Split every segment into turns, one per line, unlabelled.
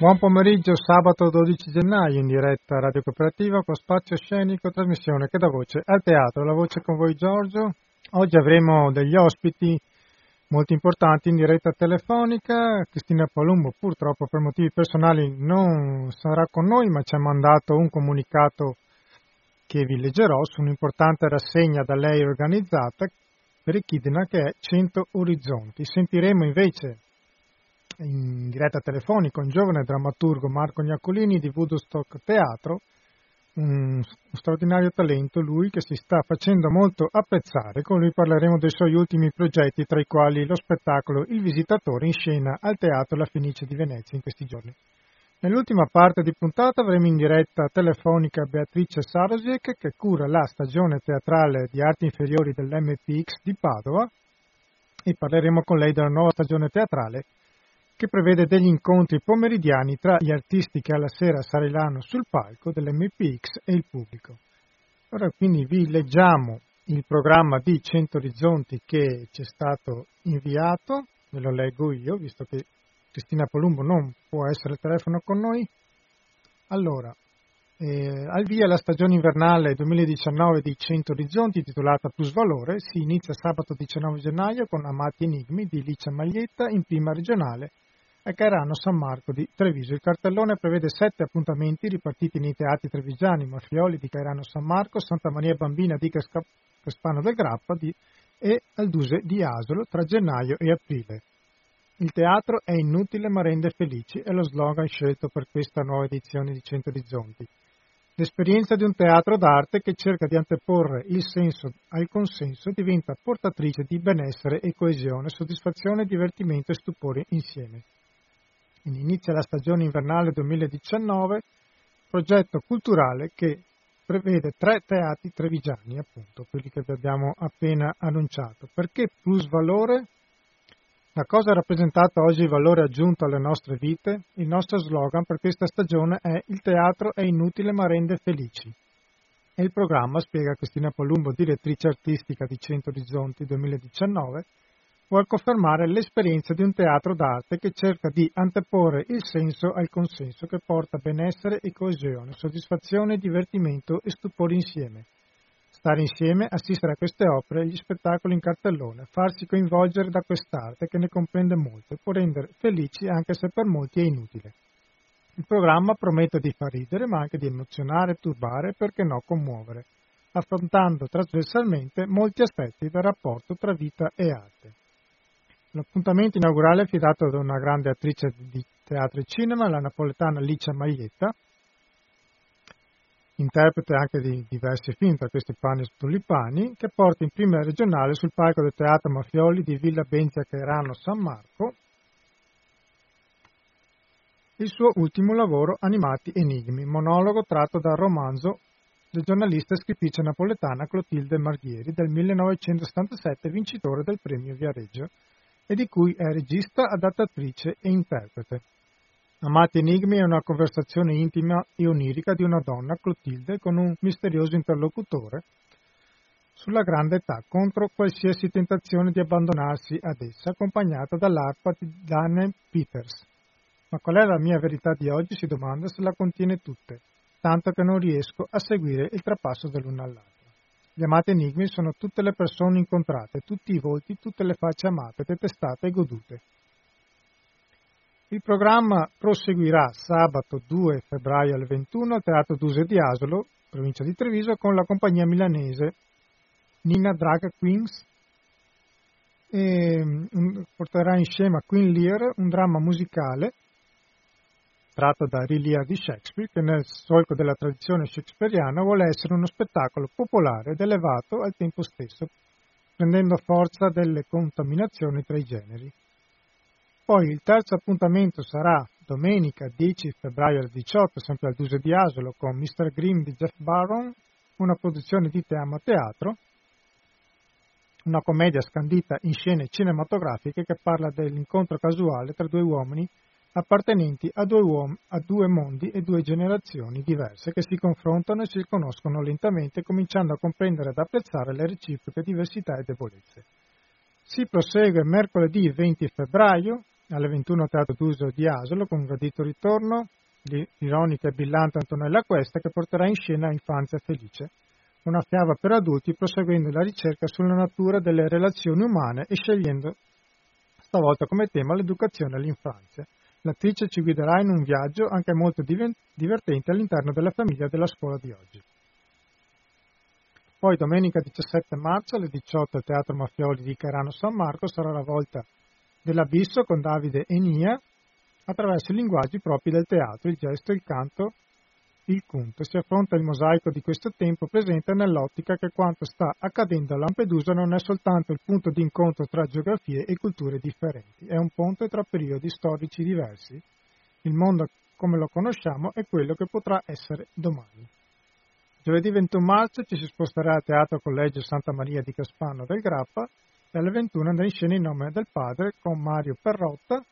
Buon pomeriggio, sabato 12 gennaio in diretta Radio Cooperativa con spazio scenico, trasmissione che dà voce al teatro. La voce con voi Giorgio. Oggi avremo degli ospiti molto importanti in diretta telefonica. Cristina Palumbo purtroppo per motivi personali non sarà con noi ma ci ha mandato un comunicato che vi leggerò su un'importante rassegna da lei organizzata per Echidna che è 100 Orizzonti. Sentiremo invece in diretta telefonica un giovane drammaturgo Marco Gnaccolini di Woodstock Teatro, un straordinario talento lui che si sta facendo molto apprezzare, con lui parleremo dei suoi ultimi progetti tra i quali lo spettacolo Il visitatore in scena al Teatro La Fenice di Venezia in questi giorni. Nell'ultima parte di puntata avremo in diretta telefonica Beatrice Sarosiek che cura la stagione teatrale di arti inferiori dell'MPX di Padova. E parleremo con lei della nuova stagione teatrale che prevede degli incontri pomeridiani tra gli artisti che alla sera saliranno sul palco dell'MPX e il pubblico. Ora quindi vi leggiamo il programma di 100 Orizzonti che ci è stato inviato, ve lo leggo io, visto che Cristina Palumbo non può essere al telefono con noi. Allora, eh, al via la stagione invernale 2019 di 100 Orizzonti, titolata Plus Valore, si inizia sabato 19 gennaio con Amati Enigmi di Licia Maglietta in prima regionale a Cairano San Marco di Treviso. Il cartellone prevede sette appuntamenti ripartiti nei teatri trevigiani, Mafioli di Cairano San Marco, Santa Maria Bambina di Caspano del Grappa di, e Alduse di Asolo tra gennaio e aprile. Il teatro è inutile ma rende felici è lo slogan scelto per questa nuova edizione di Cento Orizzonti. L'esperienza di un teatro d'arte che cerca di anteporre il senso al consenso diventa portatrice di benessere e coesione, soddisfazione, divertimento e stupore insieme inizia la stagione invernale 2019, progetto culturale che prevede tre teatri trevigiani, appunto, quelli che vi abbiamo appena annunciato. Perché plus valore? La cosa rappresentata oggi il valore aggiunto alle nostre vite? Il nostro slogan per questa stagione è Il teatro è inutile ma rende felici. E il programma, spiega Cristina Palumbo, direttrice artistica di Centro Orizzonti 2019, vuol confermare l'esperienza di un teatro d'arte che cerca di anteporre il senso al consenso che porta benessere e coesione, soddisfazione, divertimento e stupore insieme. Stare insieme, assistere a queste opere, gli spettacoli in cartellone, farsi coinvolgere da quest'arte che ne comprende molto e può rendere felici anche se per molti è inutile. Il programma promette di far ridere ma anche di emozionare, turbare e perché no commuovere, affrontando trasversalmente molti aspetti del rapporto tra vita e arte. L'appuntamento inaugurale è affidato da una grande attrice di teatro e cinema, la napoletana Licia Maglietta, interprete anche di diversi film, tra questi Pani e Tulipani, che porta in prima regionale sul palco del Teatro Mafioli di Villa Benzia Cairano San Marco il suo ultimo lavoro Animati Enigmi, monologo tratto dal romanzo del giornalista e scrittrice napoletana Clotilde Marghieri del 1977, vincitore del premio Viareggio e di cui è regista, adattatrice e interprete. Amati Enigmi è una conversazione intima e onirica di una donna, Clotilde, con un misterioso interlocutore sulla grande età contro qualsiasi tentazione di abbandonarsi ad essa, accompagnata dall'arpa di Dane Peters. Ma qual è la mia verità di oggi? si domanda se la contiene tutte, tanto che non riesco a seguire il trapasso dell'una all'altra. Gli amati enigmi sono tutte le persone incontrate, tutti i volti, tutte le facce amate, detestate e godute. Il programma proseguirà sabato 2 febbraio alle 21 al Teatro Duse di Asolo, provincia di Treviso, con la compagnia milanese Nina Drag Queens e mm, porterà in scena Queen Lear, un dramma musicale tratto da Rilia di Shakespeare, che nel solco della tradizione shakespeariana vuole essere uno spettacolo popolare ed elevato al tempo stesso, prendendo forza delle contaminazioni tra i generi. Poi il terzo appuntamento sarà domenica 10 febbraio alle 18, sempre al Duse di Asolo, con Mr. Grimm di Jeff Barron, una produzione di Teama Teatro, una commedia scandita in scene cinematografiche che parla dell'incontro casuale tra due uomini appartenenti a due, uom- a due mondi e due generazioni diverse che si confrontano e si conoscono lentamente cominciando a comprendere ed apprezzare le reciproche diversità e debolezze. Si prosegue mercoledì 20 febbraio alle 21 al Teatro d'Uso di Asolo con un gradito ritorno l'ironica e brillante Antonella Questa che porterà in scena Infanzia Felice, una fiaba per adulti proseguendo la ricerca sulla natura delle relazioni umane e scegliendo stavolta come tema l'educazione all'infanzia. L'attrice ci guiderà in un viaggio anche molto divertente all'interno della famiglia della scuola di oggi. Poi domenica 17 marzo alle 18 al Teatro Mafioli di Carano San Marco sarà la volta dell'Abisso con Davide Enia attraverso i linguaggi propri del teatro, il gesto, il canto, il conto. Si affronta il mosaico di questo tempo presente nell'ottica che quanto sta accadendo a Lampedusa non è soltanto il punto di incontro tra geografie e culture differenti, è un ponte tra periodi storici diversi. Il mondo come lo conosciamo è quello che potrà essere domani. Giovedì 21 marzo ci si sposterà al Teatro Collegio Santa Maria di Caspano del Grappa e alle 21 andrà in scena in nome del padre con Mario Perrotta,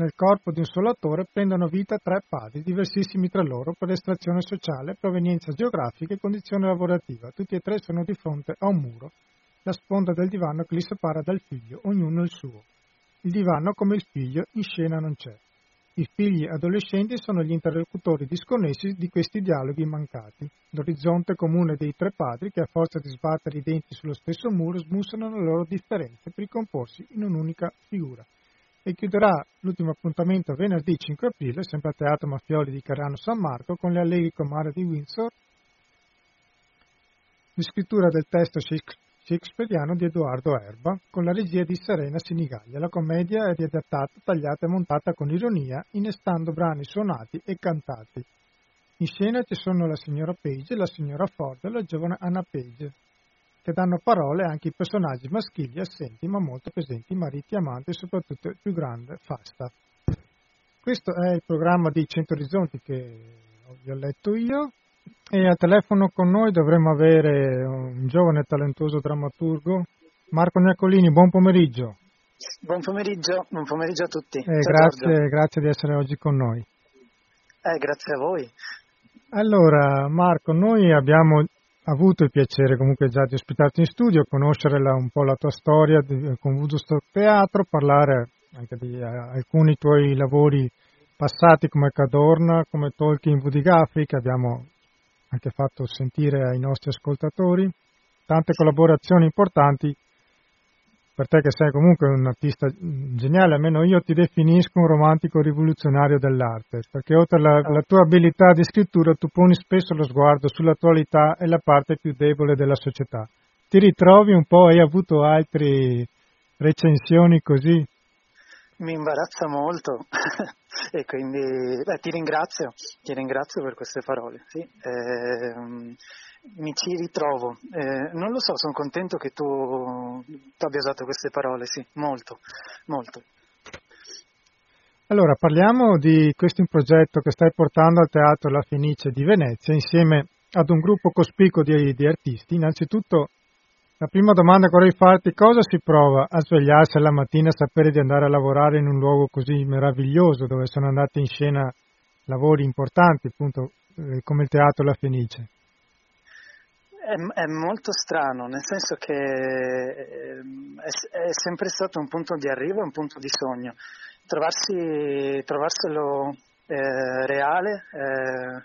nel corpo di un solo attore prendono vita tre padri, diversissimi tra loro per estrazione sociale, provenienza geografica e condizione lavorativa. Tutti e tre sono di fronte a un muro, la sponda del divano che li separa dal figlio, ognuno il suo. Il divano, come il figlio, in scena non c'è. I figli adolescenti sono gli interlocutori disconnessi di questi dialoghi mancati. L'orizzonte comune dei tre padri, che a forza di sbattere i denti sullo stesso muro, smussano le loro differenze per ricomporsi in un'unica figura e chiuderà l'ultimo appuntamento venerdì 5 aprile, sempre al Teatro Mafioli di Carano San Marco, con le Allegri Comare di Windsor, di scrittura del testo shakespeariano di Edoardo Erba, con la regia di Serena Sinigaglia. La commedia è riadattata, tagliata e montata con ironia, innestando brani suonati e cantati. In scena ci sono la signora Page, la signora Ford e la giovane Anna Page che danno parole anche ai personaggi maschili assenti ma molto presenti, mariti, amanti e soprattutto il più grande Falstaff. Questo è il programma di Cento Orizzonti che vi ho letto io e al telefono con noi dovremmo avere un giovane e talentuoso drammaturgo, Marco Gnaccolini, buon pomeriggio.
Buon pomeriggio, buon pomeriggio a tutti.
Eh, grazie, grazie, di essere oggi con noi.
Eh, grazie a voi.
Allora, Marco, noi abbiamo avuto il piacere comunque già di ospitarti in studio, conoscere la, un po' la tua storia di, con Woodstock Teatro, parlare anche di uh, alcuni tuoi lavori passati come Cadorna, come Tolkien Gaffi, che abbiamo anche fatto sentire ai nostri ascoltatori, tante collaborazioni importanti per te che sei comunque un artista geniale, almeno io ti definisco un romantico rivoluzionario dell'arte, perché oltre alla, tua abilità di scrittura tu poni spesso lo sguardo sull'attualità e la parte più debole della società. Ti ritrovi un po', hai avuto altre recensioni così?
Mi imbarazza molto e quindi beh, ti ringrazio, ti ringrazio per queste parole. Sì. Eh, mi ci ritrovo. Eh, non lo so, sono contento che tu, tu abbia usato queste parole, sì, molto, molto.
Allora, parliamo di questo progetto che stai portando al Teatro La Fenice di Venezia insieme ad un gruppo cospicuo di, di artisti. Innanzitutto, la prima domanda che vorrei farti, cosa si prova a svegliarsi alla mattina e sapere di andare a lavorare in un luogo così meraviglioso dove sono andati in scena lavori importanti, appunto, eh, come il Teatro La Fenice?
È, è, molto strano, nel senso che ehm, è, è, sempre stato un punto di arrivo e un punto di sogno. Trovarsi, trovarselo eh, reale eh,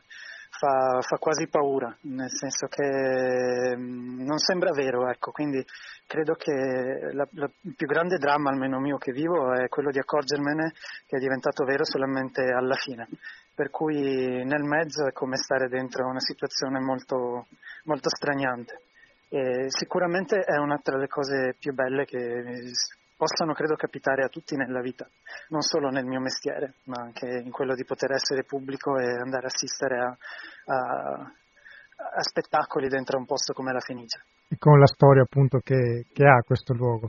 fa, fa, quasi paura, nel senso che mm, non sembra vero, ecco, quindi credo che il più grande dramma, almeno mio, che vivo è quello di accorgermene che è diventato vero solamente alla fine per cui nel mezzo è come stare dentro una situazione molto, molto straniante. E sicuramente è una tra le cose più belle che possano, credo, capitare a tutti nella vita, non solo nel mio mestiere, ma anche in quello di poter essere pubblico e andare a assistere a, a, a spettacoli dentro un posto come la Fenice.
E con la storia appunto che, che ha questo luogo.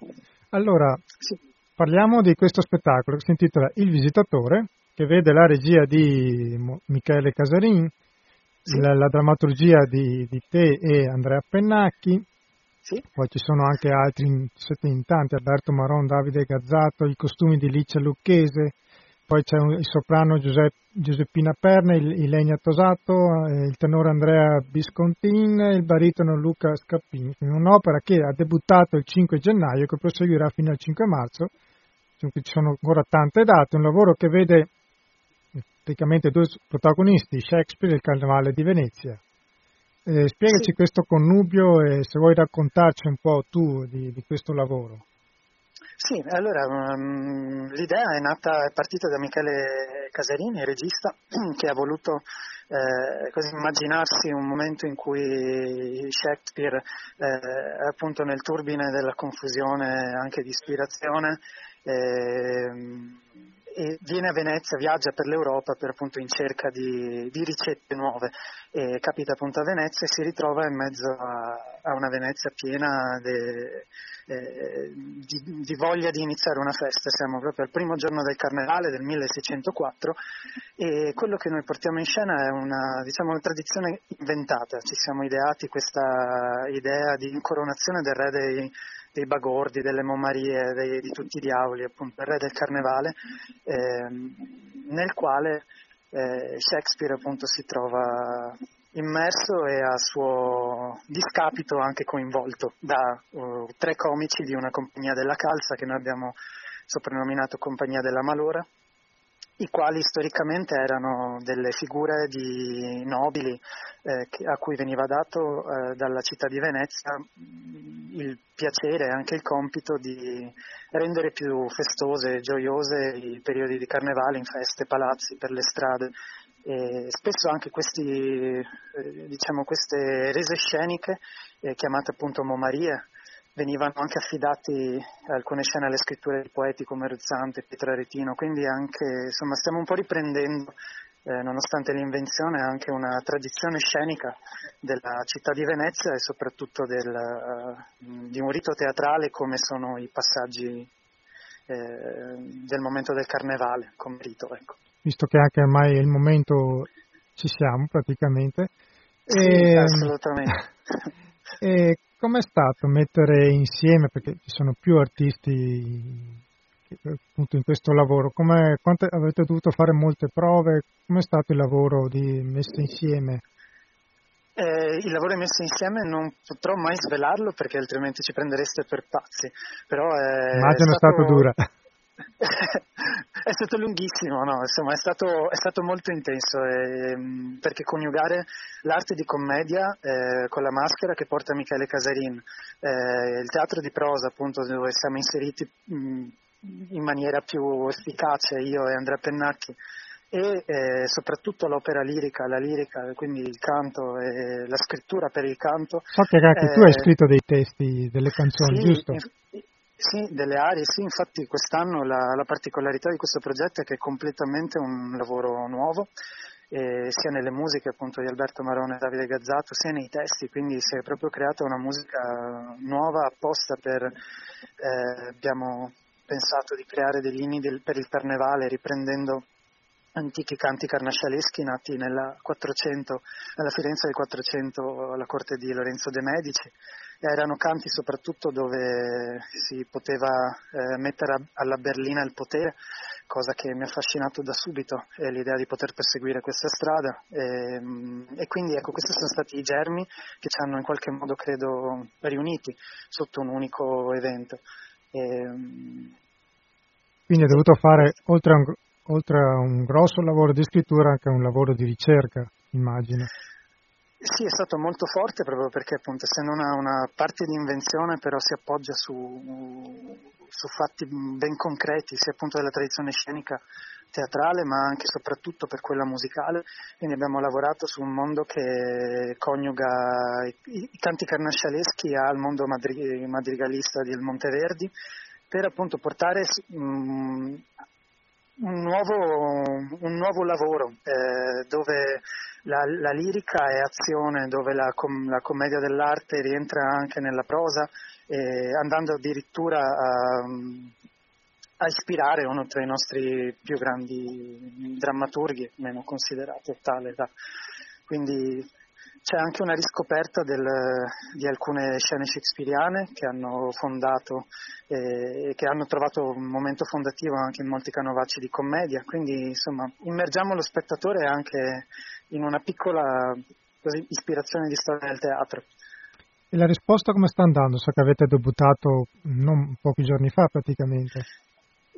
Allora, sì. parliamo di questo spettacolo che si intitola Il Visitatore, che vede la regia di Michele Casarin, sì. la, la, drammaturgia di, di, te e Andrea Pennacchi, sì. poi ci sono anche altri, tanti, Alberto Maron, Davide Gazzato, i costumi di Licia Lucchese, poi c'è un, il soprano Giuseppe, Giuseppina Perne, il, il Legna Tosato, eh, il tenore Andrea Biscontin, il baritono Luca Scappini. Un'opera che ha debuttato il 5 gennaio e che proseguirà fino al 5 marzo ci sono ancora tante date, un lavoro che vede praticamente due protagonisti, Shakespeare e il Carnevale di Venezia. Eh, spiegaci sì. questo connubio e se vuoi raccontarci un po' tu di, di questo lavoro.
Sì, allora um, l'idea è nata, è partita da Michele Casarini, regista, che ha voluto eh, così immaginarsi un momento in cui Shakespeare, eh, appunto nel turbine della confusione anche di ispirazione, eh, e viene a Venezia, viaggia per l'Europa per, appunto, in cerca di, di, ricette nuove e capita appunto a Venezia e si ritrova in mezzo a, a una Venezia piena de, eh, di, di, voglia di iniziare una festa. Siamo proprio al primo giorno del Carnevale del 1604 e quello che noi portiamo in scena è una, diciamo, una tradizione inventata. Ci siamo ideati questa idea di incoronazione del re dei dei Bagordi, delle Momarie, dei, di tutti i diavoli, appunto il re del carnevale, eh, nel quale eh, Shakespeare appunto si trova immerso e a suo discapito anche coinvolto da uh, tre comici di una compagnia della calza che noi abbiamo soprannominato Compagnia della Malora i quali storicamente erano delle figure di nobili eh, a cui veniva dato eh, dalla città di Venezia mm, il piacere e anche il compito di rendere più festose e gioiose i periodi di carnevale in feste, palazzi, per le strade. E spesso anche questi, eh, diciamo, queste rese sceniche, eh, chiamate appunto momarie, venivano anche affidati alcune scene alle scritture di poeti come Ruzzante, Pietro Aretino, quindi anche, insomma, stiamo un po' riprendendo, eh, nonostante l'invenzione, anche una tradizione scenica della città di Venezia e soprattutto del, uh, di un rito teatrale come sono i passaggi eh, del momento del carnevale come rito. Ecco.
Visto che anche ormai è il momento ci siamo praticamente.
Sì, e... assolutamente.
e com'è stato mettere insieme, perché ci sono più artisti appunto in questo lavoro, Come, quante, avete dovuto fare molte prove, com'è stato il lavoro di messa insieme?
Eh, il lavoro messo insieme non potrò mai svelarlo perché altrimenti ci prendereste per pazzi. Però è
Immagino è stato, stato dura.
È stato lunghissimo, no? Insomma, è stato, è stato molto intenso eh, perché coniugare l'arte di commedia eh, con la maschera che porta Michele Casarin, eh, il teatro di prosa appunto dove siamo inseriti mh, in maniera più efficace io e Andrea Pennacchi e eh, soprattutto l'opera lirica, la lirica, quindi il canto e la scrittura per il canto.
So che anche tu hai eh, scritto dei testi, delle canzoni,
sì,
giusto?
Sì, delle arie, sì, infatti quest'anno la, la, particolarità di questo progetto è che è completamente un lavoro nuovo, eh, sia nelle musiche appunto di Alberto Marone e Davide Gazzato, sia nei testi, quindi si è proprio creata una musica nuova apposta per, eh, abbiamo pensato di creare degli inni del, per il carnevale riprendendo antichi canti carnascialeschi nati nella 400, alla Firenze del 400 alla corte di Lorenzo de' Medici erano canti soprattutto dove si poteva eh, mettere a, alla berlina il potere, cosa che mi ha affascinato da subito, è l'idea di poter perseguire questa strada e, ehm, e, quindi ecco questi sono stati i germi che ci hanno in qualche modo credo riuniti sotto un unico evento. E, ehm,
quindi hai dovuto fare oltre a, un, oltre a un grosso lavoro di scrittura anche un lavoro di ricerca, immagino.
Sì, è stato molto forte proprio perché appunto essendo una, una parte di invenzione però si appoggia su, su, fatti ben concreti, sia appunto della tradizione scenica teatrale ma anche e soprattutto per quella musicale, quindi abbiamo lavorato su un mondo che coniuga i, i canti carnascialeschi al mondo madri, madrigalista del Monteverdi per appunto portare um, un, nuovo, un nuovo lavoro eh, dove la, la, lirica è azione, dove la, com, la, commedia dell'arte rientra anche nella prosa, eh, andando addirittura a, a, ispirare uno tra i nostri più grandi drammaturghi, meno considerato tale. Da. Quindi c'è anche una riscoperta del, di alcune scene shakespeariane che hanno fondato e eh, che hanno trovato un momento fondativo anche in molti canovacci di commedia. Quindi insomma immergiamo lo spettatore anche in una piccola così, ispirazione di storia del teatro.
E la risposta come sta andando? So che avete debuttato non pochi giorni fa praticamente.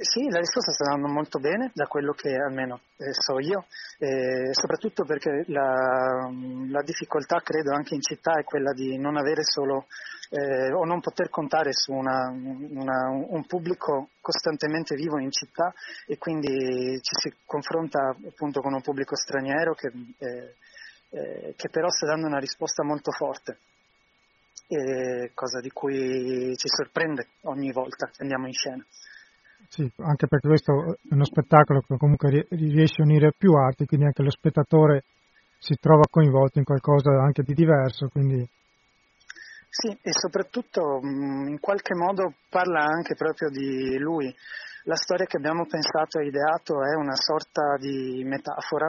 Sì, la risposta sta andando molto bene, da quello che almeno eh, so io, eh, soprattutto perché la, la, difficoltà, credo, anche in città è quella di non avere solo eh, o non poter contare su una, una, un pubblico costantemente vivo in città e quindi ci si confronta appunto con un pubblico straniero che, eh, eh, che però sta dando una risposta molto forte. cosa di cui ci sorprende ogni volta che andiamo in scena.
Sì, anche perché questo è uno spettacolo che comunque riesce a unire più arti, quindi anche lo spettatore si trova coinvolto in qualcosa anche di diverso. Quindi...
Sì, e soprattutto in qualche modo parla anche proprio di lui. La storia che abbiamo pensato e ideato è una sorta di metafora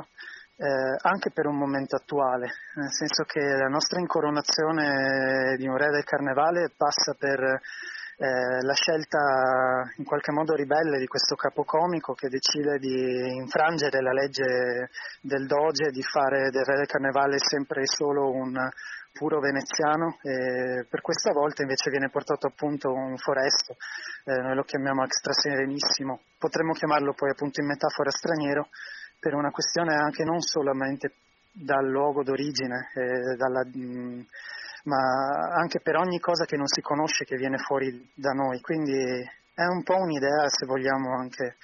eh, anche per un momento attuale, nel senso che la nostra incoronazione di un re del carnevale passa per eh, la scelta in qualche modo ribelle di questo capocomico che decide di infrangere la legge del Doge di fare del Re del Carnevale sempre e solo un puro veneziano e per questa volta invece viene portato appunto un foresto, eh, noi lo chiamiamo extra serenissimo, potremmo chiamarlo poi appunto in metafora straniero per una questione anche non solamente dal luogo d'origine, eh, dalla, mh, ma anche per ogni cosa che non si conosce che viene fuori da noi. Quindi è un po' un'idea, se vogliamo, anche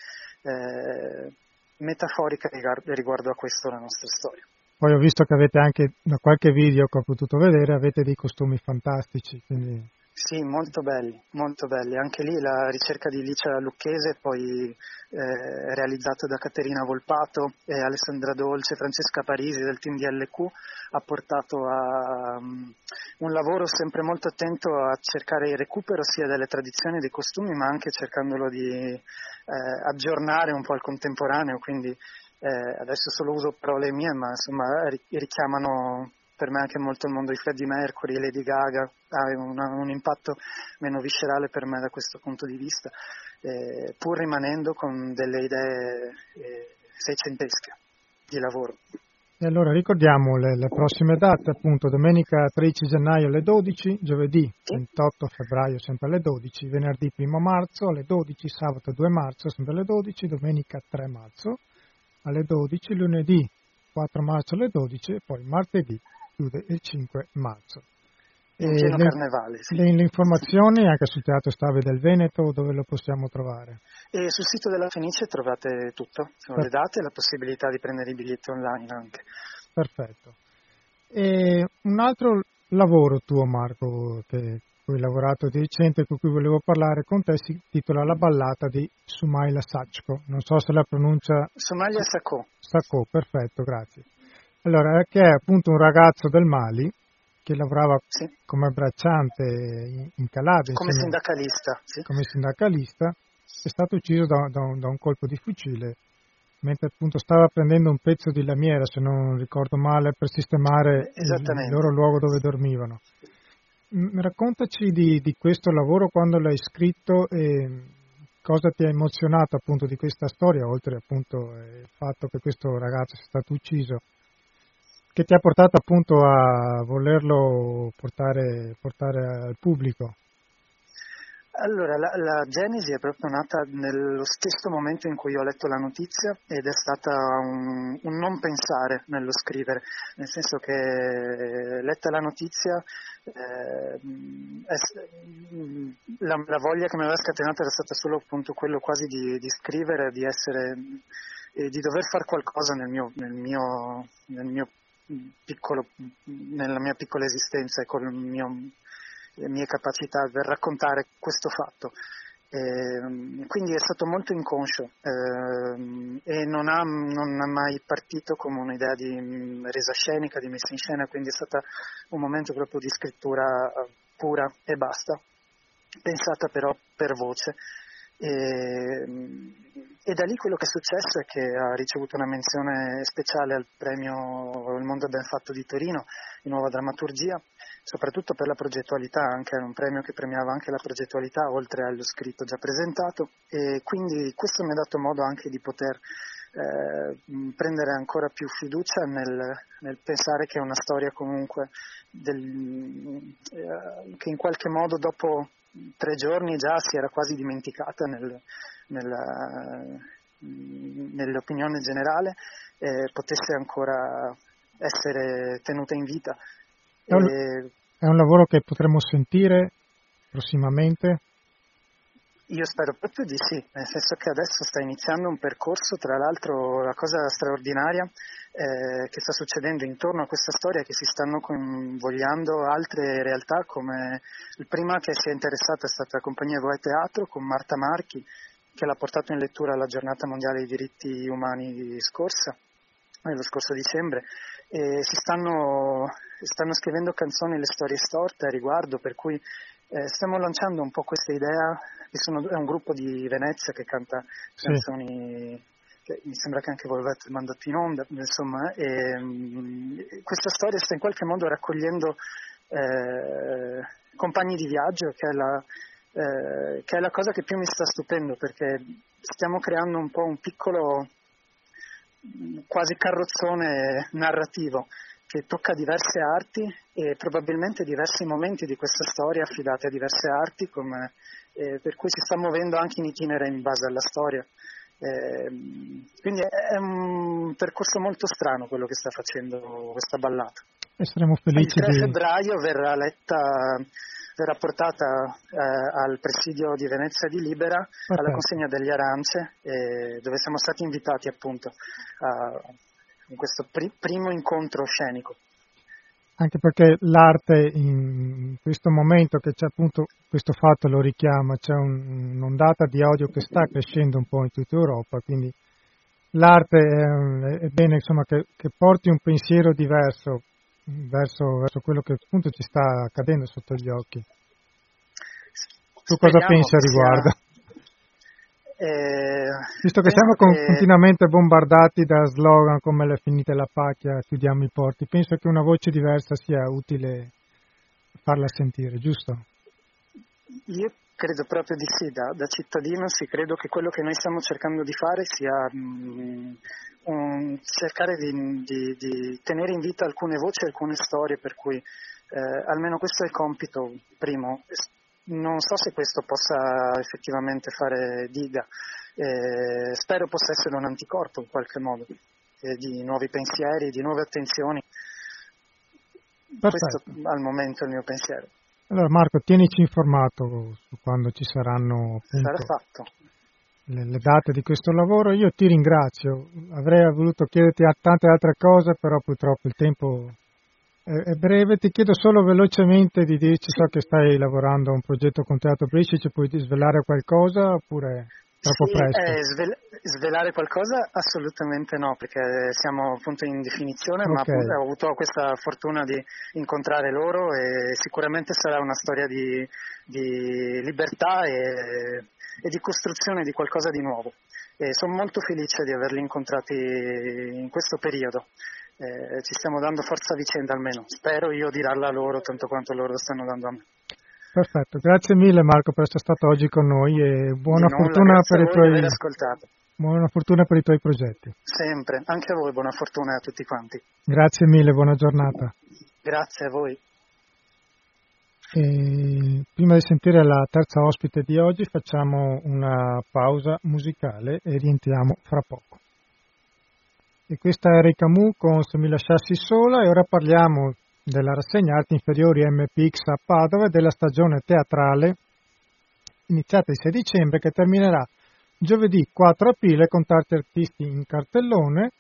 eh, metaforica riguardo a questo la nostra storia.
Poi ho visto che avete anche, da qualche video che ho potuto vedere, avete dei costumi fantastici, quindi
sì, molto belli, molto belli. Anche lì la ricerca di Licia Lucchese, poi eh, realizzata da Caterina Volpato, e Alessandra Dolce, Francesca Parisi del team di LQ, ha portato a um, un lavoro sempre molto attento a cercare il recupero sia delle tradizioni dei costumi, ma anche cercandolo di eh, aggiornare un po' al contemporaneo. Quindi eh, adesso solo uso parole mie, ma insomma richiamano per me anche molto il mondo di Freddie Mercury, Lady Gaga, ha un, un impatto meno viscerale per me da questo punto di vista, eh, pur rimanendo con delle idee eh, seicentesche di lavoro.
E allora ricordiamo le, le, prossime date, appunto domenica 13 gennaio alle 12, giovedì 28 febbraio sempre alle 12, venerdì 1 marzo alle 12, sabato 2 marzo sempre alle 12, domenica 3 marzo alle 12, lunedì 4 marzo alle 12 e poi martedì chiude il 5 marzo.
Pieno le, carnevale, sì.
le, le, informazioni anche sul Teatro Stave del Veneto, dove lo possiamo trovare?
E sul sito della Fenice trovate tutto, sono le date e la possibilità di prendere i biglietti online anche.
Perfetto. E un altro lavoro tuo Marco, che cui hai lavorato di recente, con cui volevo parlare con te, si intitola La ballata di Sumaila Sachko. Non so se la pronuncia...
Sumaila Sacco.
Sacco, perfetto, grazie. Allora, che è appunto un ragazzo del Mali che lavorava sì. come bracciante in, Calabria.
Come insieme, sindacalista. Sì.
Come sindacalista, è stato ucciso da, da, un, da, un, colpo di fucile mentre appunto stava prendendo un pezzo di lamiera, se non ricordo male, per sistemare il, loro luogo dove dormivano. Raccontaci di, di, questo lavoro quando l'hai scritto e cosa ti ha emozionato appunto di questa storia, oltre appunto il fatto che questo ragazzo sia stato ucciso che ti ha portato appunto a volerlo portare, portare al pubblico?
Allora, la, la, genesi è proprio nata nello stesso momento in cui ho letto la notizia ed è stata un, un non pensare nello scrivere, nel senso che letta la notizia eh, la, la, voglia che mi aveva scatenato era stata solo appunto quello quasi di, di scrivere, di essere, di dover fare qualcosa nel mio, nel mio, nel mio piccolo, nella mia piccola esistenza e con le mie capacità per raccontare questo fatto. Eh, quindi è stato molto inconscio eh, e non ha, non ha, mai partito come un'idea di resa scenica, di messa in scena, quindi è stato un momento proprio di scrittura pura e basta, pensata però per voce. E, e da lì quello che è successo è che ha ricevuto una menzione speciale al premio Il mondo ben fatto di Torino di nuova drammaturgia, soprattutto per la progettualità, anche un premio che premiava anche la progettualità oltre allo scritto già presentato. E quindi questo mi ha dato modo anche di poter eh, prendere ancora più fiducia nel, nel, pensare che è una storia comunque del, eh, che in qualche modo dopo tre giorni già si era quasi dimenticata nel, nella, nell'opinione generale eh, potesse ancora essere tenuta in vita.
È un, e, è un lavoro che potremo sentire prossimamente?
Io spero proprio di sì, nel senso che adesso sta iniziando un percorso, tra l'altro la cosa straordinaria eh, che sta succedendo intorno a questa storia è che si stanno coinvolgendo altre realtà come il prima che si è interessato è stata la compagnia Voe Teatro con Marta Marchi che l'ha portato in lettura alla giornata mondiale dei diritti umani scorsa, eh, lo scorso dicembre, e si stanno, stanno scrivendo canzoni le storie storte a riguardo, per cui eh, stiamo lanciando un po' questa idea, sono, è un gruppo di Venezia che canta sì. canzoni che mi sembra che anche voi avete mandato in onda, insomma, e, mh, questa storia sta in qualche modo raccogliendo eh, compagni di viaggio, che è, la, eh, che è la cosa che più mi sta stupendo, perché stiamo creando un po' un piccolo quasi carrozzone narrativo che tocca diverse arti e probabilmente diversi momenti di questa storia affidati a diverse arti, come, eh, per cui si sta muovendo anche in itinere in base alla storia. Eh, quindi è un percorso molto strano quello che sta facendo questa ballata.
E saremo felici.
Il 3
di...
febbraio verrà letta verrà portata eh, al presidio di Venezia di Libera Perfetto. alla consegna degli arance eh, dove siamo stati invitati appunto a, in questo pri- primo incontro scenico.
Anche perché l'arte in questo momento che c'è appunto questo fatto lo richiama, c'è un, un'ondata di odio che sta crescendo un po' in tutta Europa, quindi l'arte è, è bene insomma, che, che, porti un pensiero diverso verso, verso quello che appunto ci sta accadendo sotto gli occhi. Tu cosa pensi a riguardo? Sia eh, Visto che siamo che... continuamente bombardati da slogan come la finita la pacchia, chiudiamo i porti, penso che una voce diversa sia utile farla sentire, giusto?
Io credo proprio di sì, da, da cittadino sì, credo che quello che noi stiamo cercando di fare sia mh, mm, un, cercare di, di, di, tenere in vita alcune voci, alcune storie, per cui eh, almeno questo è il compito primo, non so se questo possa effettivamente fare diga, eh, spero possa essere un anticorpo in qualche modo, eh, di nuovi pensieri, di nuove attenzioni. Perfetto. Questo al momento è il mio pensiero.
Allora Marco, tienici informato su quando ci saranno
appunto,
le, le, date di questo lavoro. Io ti ringrazio, avrei voluto chiederti tante altre cose, però purtroppo il tempo è breve, ti chiedo solo velocemente di dirci, so che stai lavorando a un progetto con Teatro Brescia, ci puoi svelare qualcosa oppure troppo
sì,
presto?
Eh, svel- svelare qualcosa assolutamente no, perché siamo appunto in definizione, okay. ma appunto ho avuto questa fortuna di incontrare loro e sicuramente sarà una storia di, di libertà e, e, di costruzione di qualcosa di nuovo. E sono molto felice di averli incontrati in questo periodo eh, ci stiamo dando forza a vicenda almeno. Spero io di darla a loro tanto quanto loro stanno dando a me.
Perfetto, grazie mille Marco per essere stato oggi con noi e buona fortuna per i tuoi Buona fortuna per i tuoi progetti.
Sempre, anche a voi buona fortuna a tutti quanti.
Grazie mille, buona giornata.
Grazie a voi.
E prima di sentire la terza ospite di oggi facciamo una pausa musicale e rientriamo fra poco. E questa è Ray Camus con Se mi lasciassi sola e ora parliamo della rassegna Arti Inferiori MPX a Padova e della stagione teatrale iniziata il 6 dicembre che terminerà giovedì 4 aprile con tanti artisti in cartellone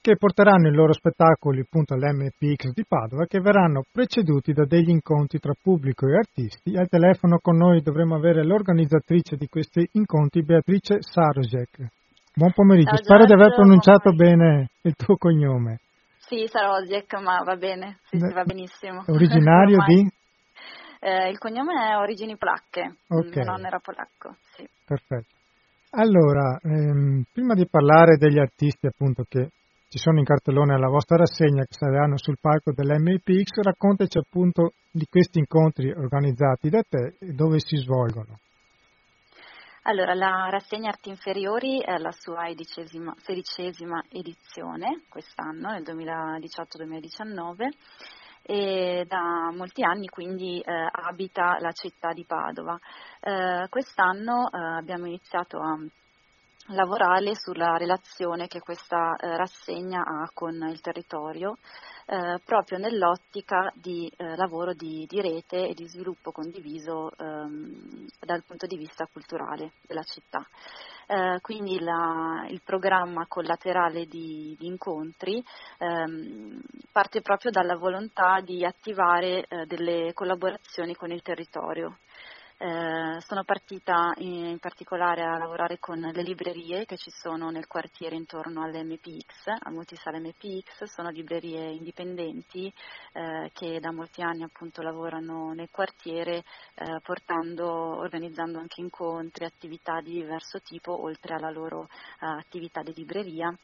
che porteranno i loro spettacoli appunto all'MPX di Padova che verranno preceduti da degli incontri tra pubblico e artisti. Al telefono con noi dovremo avere l'organizzatrice di questi incontri, Beatrice Sarosek. Buon pomeriggio, Ciao, spero di aver pronunciato bene il tuo cognome.
Sì, Sarozek, ma va bene, sì, sì, va benissimo.
Originario di?
Eh, il cognome è Origini Polacche,
okay.
mio nonno era polacco, sì.
Perfetto. Allora, ehm, prima di parlare degli artisti appunto che ci sono in cartellone alla vostra rassegna che saranno sul palco dell'MPX, raccontaci appunto di questi incontri organizzati da te e dove si svolgono.
Allora, la rassegna Arti Inferiori è la sua sedicesima edizione quest'anno, nel 2018-2019. e da molti anni quindi eh, abita la città di Padova. Eh, quest'anno eh, abbiamo iniziato a lavorare sulla relazione che questa eh, rassegna ha con il territorio, eh, proprio nell'ottica di eh, lavoro di, di, rete e di sviluppo condiviso ehm, dal punto di vista culturale della città. Eh, quindi la, il programma collaterale di, di incontri ehm, parte proprio dalla volontà di attivare eh, delle collaborazioni con il territorio. Eh, sono partita in, in, particolare a lavorare con le librerie che ci sono nel quartiere intorno all'MPX, al multisale MPX, sono librerie indipendenti eh, che da molti anni appunto lavorano nel quartiere eh, portando, organizzando anche incontri, attività di diverso tipo oltre alla loro eh, attività di libreria.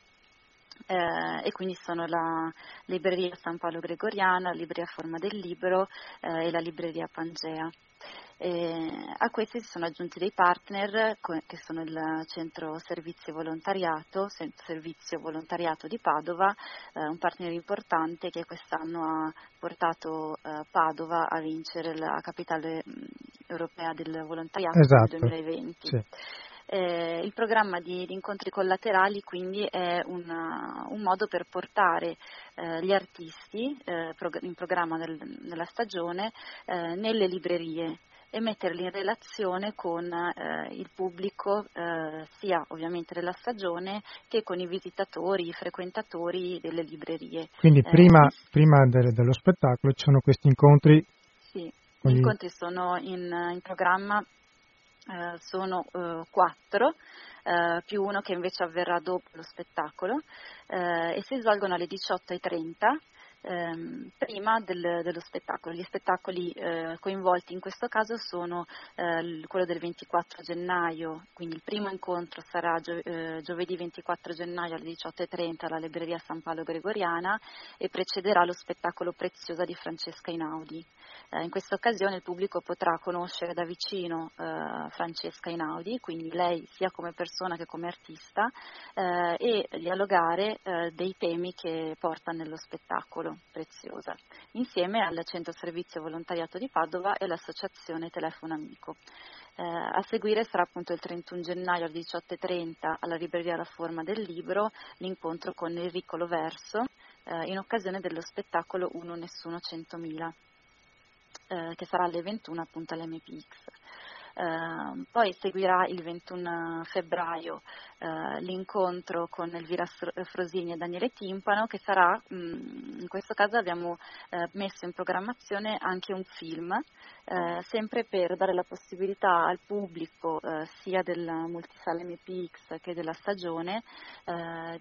Eh, e quindi sono la libreria San Paolo Gregoriana, la libreria Forma del Libro eh, e la libreria Pangea. E a questi si sono aggiunti dei partner che sono il Centro Servizio Volontariato, Servizio Volontariato di Padova, eh, un partner importante che quest'anno ha portato eh, Padova a vincere la capitale mh, europea del volontariato esatto. nel 2020. Sì. Eh, il programma di, di, incontri collaterali quindi è una, un modo per portare eh, gli artisti eh, in programma nel, nella stagione eh, nelle librerie e metterli in relazione con eh, il pubblico eh, sia ovviamente della stagione che con i visitatori, i frequentatori delle librerie.
Quindi prima, prima de- dello spettacolo ci sono questi incontri?
Sì, gli incontri sono in, in programma eh, sono eh, quattro, eh, più uno che invece avverrà dopo lo spettacolo. Eh, e si svolgono alle 18.30 ehm, prima del, dello spettacolo. Gli spettacoli eh, coinvolti in questo caso sono eh, quello del 24 gennaio, quindi il primo incontro sarà gio- eh, giovedì 24 gennaio alle 18.30 alla libreria San Paolo Gregoriana e precederà lo spettacolo Preziosa di Francesca Inaudi. Eh, in questa occasione il pubblico potrà conoscere da vicino eh, Francesca Inaudi, quindi lei sia come persona che come artista, eh, e dialogare dei temi che porta nello spettacolo preziosa, insieme al Centro Servizio Volontariato di Padova e all'Associazione Telefono Amico. Eh, a seguire sarà appunto il 31 gennaio alle 18.30 alla libreria La Forma del Libro l'incontro con Enrico Loverso eh, in occasione dello spettacolo Uno Nessuno 100.000 eh, che sarà alle 21 appunto all'MPX. Uh, poi seguirà il 21 febbraio uh, l'incontro con Elvira Frosini e Daniele Timpano che sarà, mh, mm, in questo caso abbiamo uh, messo in programmazione anche un film, sempre per dare la possibilità al pubblico sia del multisale MPX che della stagione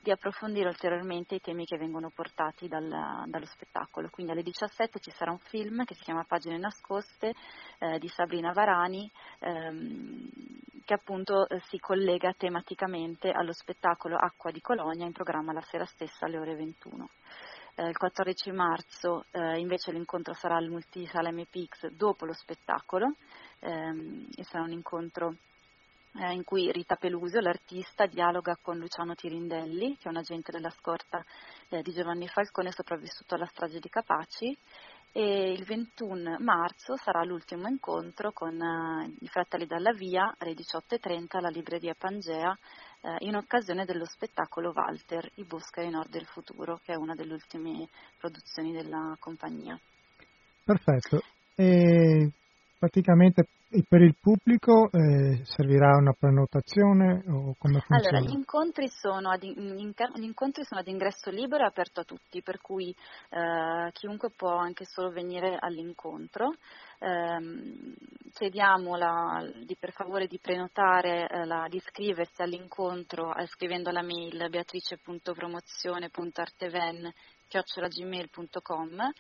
di approfondire ulteriormente i temi che vengono portati dal, dallo spettacolo. Quindi alle 17 ci sarà un film che si chiama Pagine nascoste di Sabrina Varani ehm, che appunto eh, si collega tematicamente allo spettacolo Acqua di Colonia in programma la sera stessa alle ore 21. Eh, il 14 marzo eh, invece l'incontro sarà al Multisala MPX dopo lo spettacolo. Ehm, e sarà un incontro eh, in cui Rita Pelusio, l'artista, dialoga con Luciano Tirindelli, che è un agente della scorta eh, di Giovanni Falcone sopravvissuto alla strage di Capaci. E il 21 marzo sarà l'ultimo incontro con uh, i fratelli dalla via alle 18.30 alla libreria Pangea uh, in occasione dello spettacolo Walter, I Bosca e Nord del Futuro, che è una delle ultime produzioni della compagnia.
Perfetto. E praticamente per il pubblico eh, servirà una prenotazione o come funziona?
Allora, gli incontri, sono ad, gli incontri sono ad ingresso libero e aperto a tutti, per cui eh, chiunque può anche solo venire all'incontro. Eh, chiediamo la, di, per favore di prenotare, eh, la, di iscriversi all'incontro eh, scrivendo la mail beatrice.promozione.arteven.gmail.com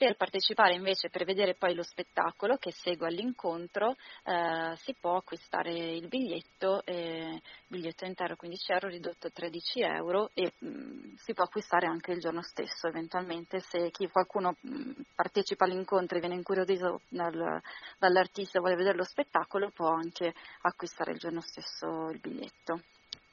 per partecipare invece, per vedere poi lo spettacolo che segue all'incontro, eh, si può acquistare il biglietto, eh, biglietto intero 15 euro ridotto a 13 euro e mh, mm, si può acquistare anche il giorno stesso eventualmente se chi, qualcuno mh, mm, partecipa all'incontro e viene incuriosito dal, dall'artista e vuole vedere lo spettacolo può anche acquistare il giorno stesso il biglietto.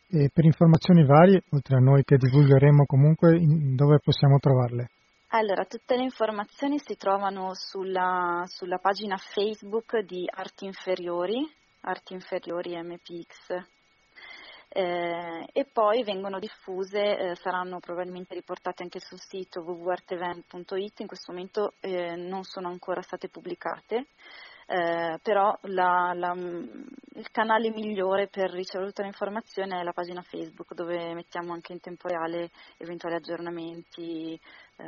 E per informazioni varie, oltre a noi che divulgheremo comunque, dove possiamo trovarle?
Allora, tutte le informazioni si trovano sulla, sulla pagina Facebook di Arti Inferiori, Arti Inferiori MPX. Eh, e poi vengono diffuse, eh, saranno probabilmente riportate anche sul sito www.artevent.it, in questo momento eh, non sono ancora state pubblicate, eh, però la, la, il canale migliore per ricevere tutta l'informazione è la pagina Facebook dove mettiamo anche in tempo reale eventuali aggiornamenti eh,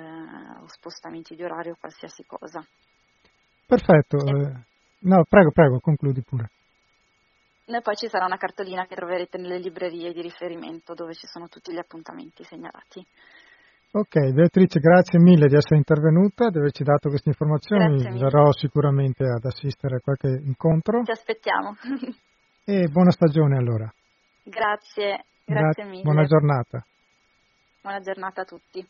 o spostamenti di orario o qualsiasi cosa.
Perfetto, eh, no prego, prego, concludi pure.
E poi ci sarà una cartolina che troverete nelle librerie di riferimento dove ci sono tutti gli appuntamenti segnalati.
Ok, Beatrice, grazie mille di essere intervenuta, di averci dato queste informazioni. Verrò sicuramente ad assistere a qualche incontro.
Ti aspettiamo.
e buona stagione allora.
Grazie, grazie Gra- mille.
Buona giornata.
Buona giornata a tutti.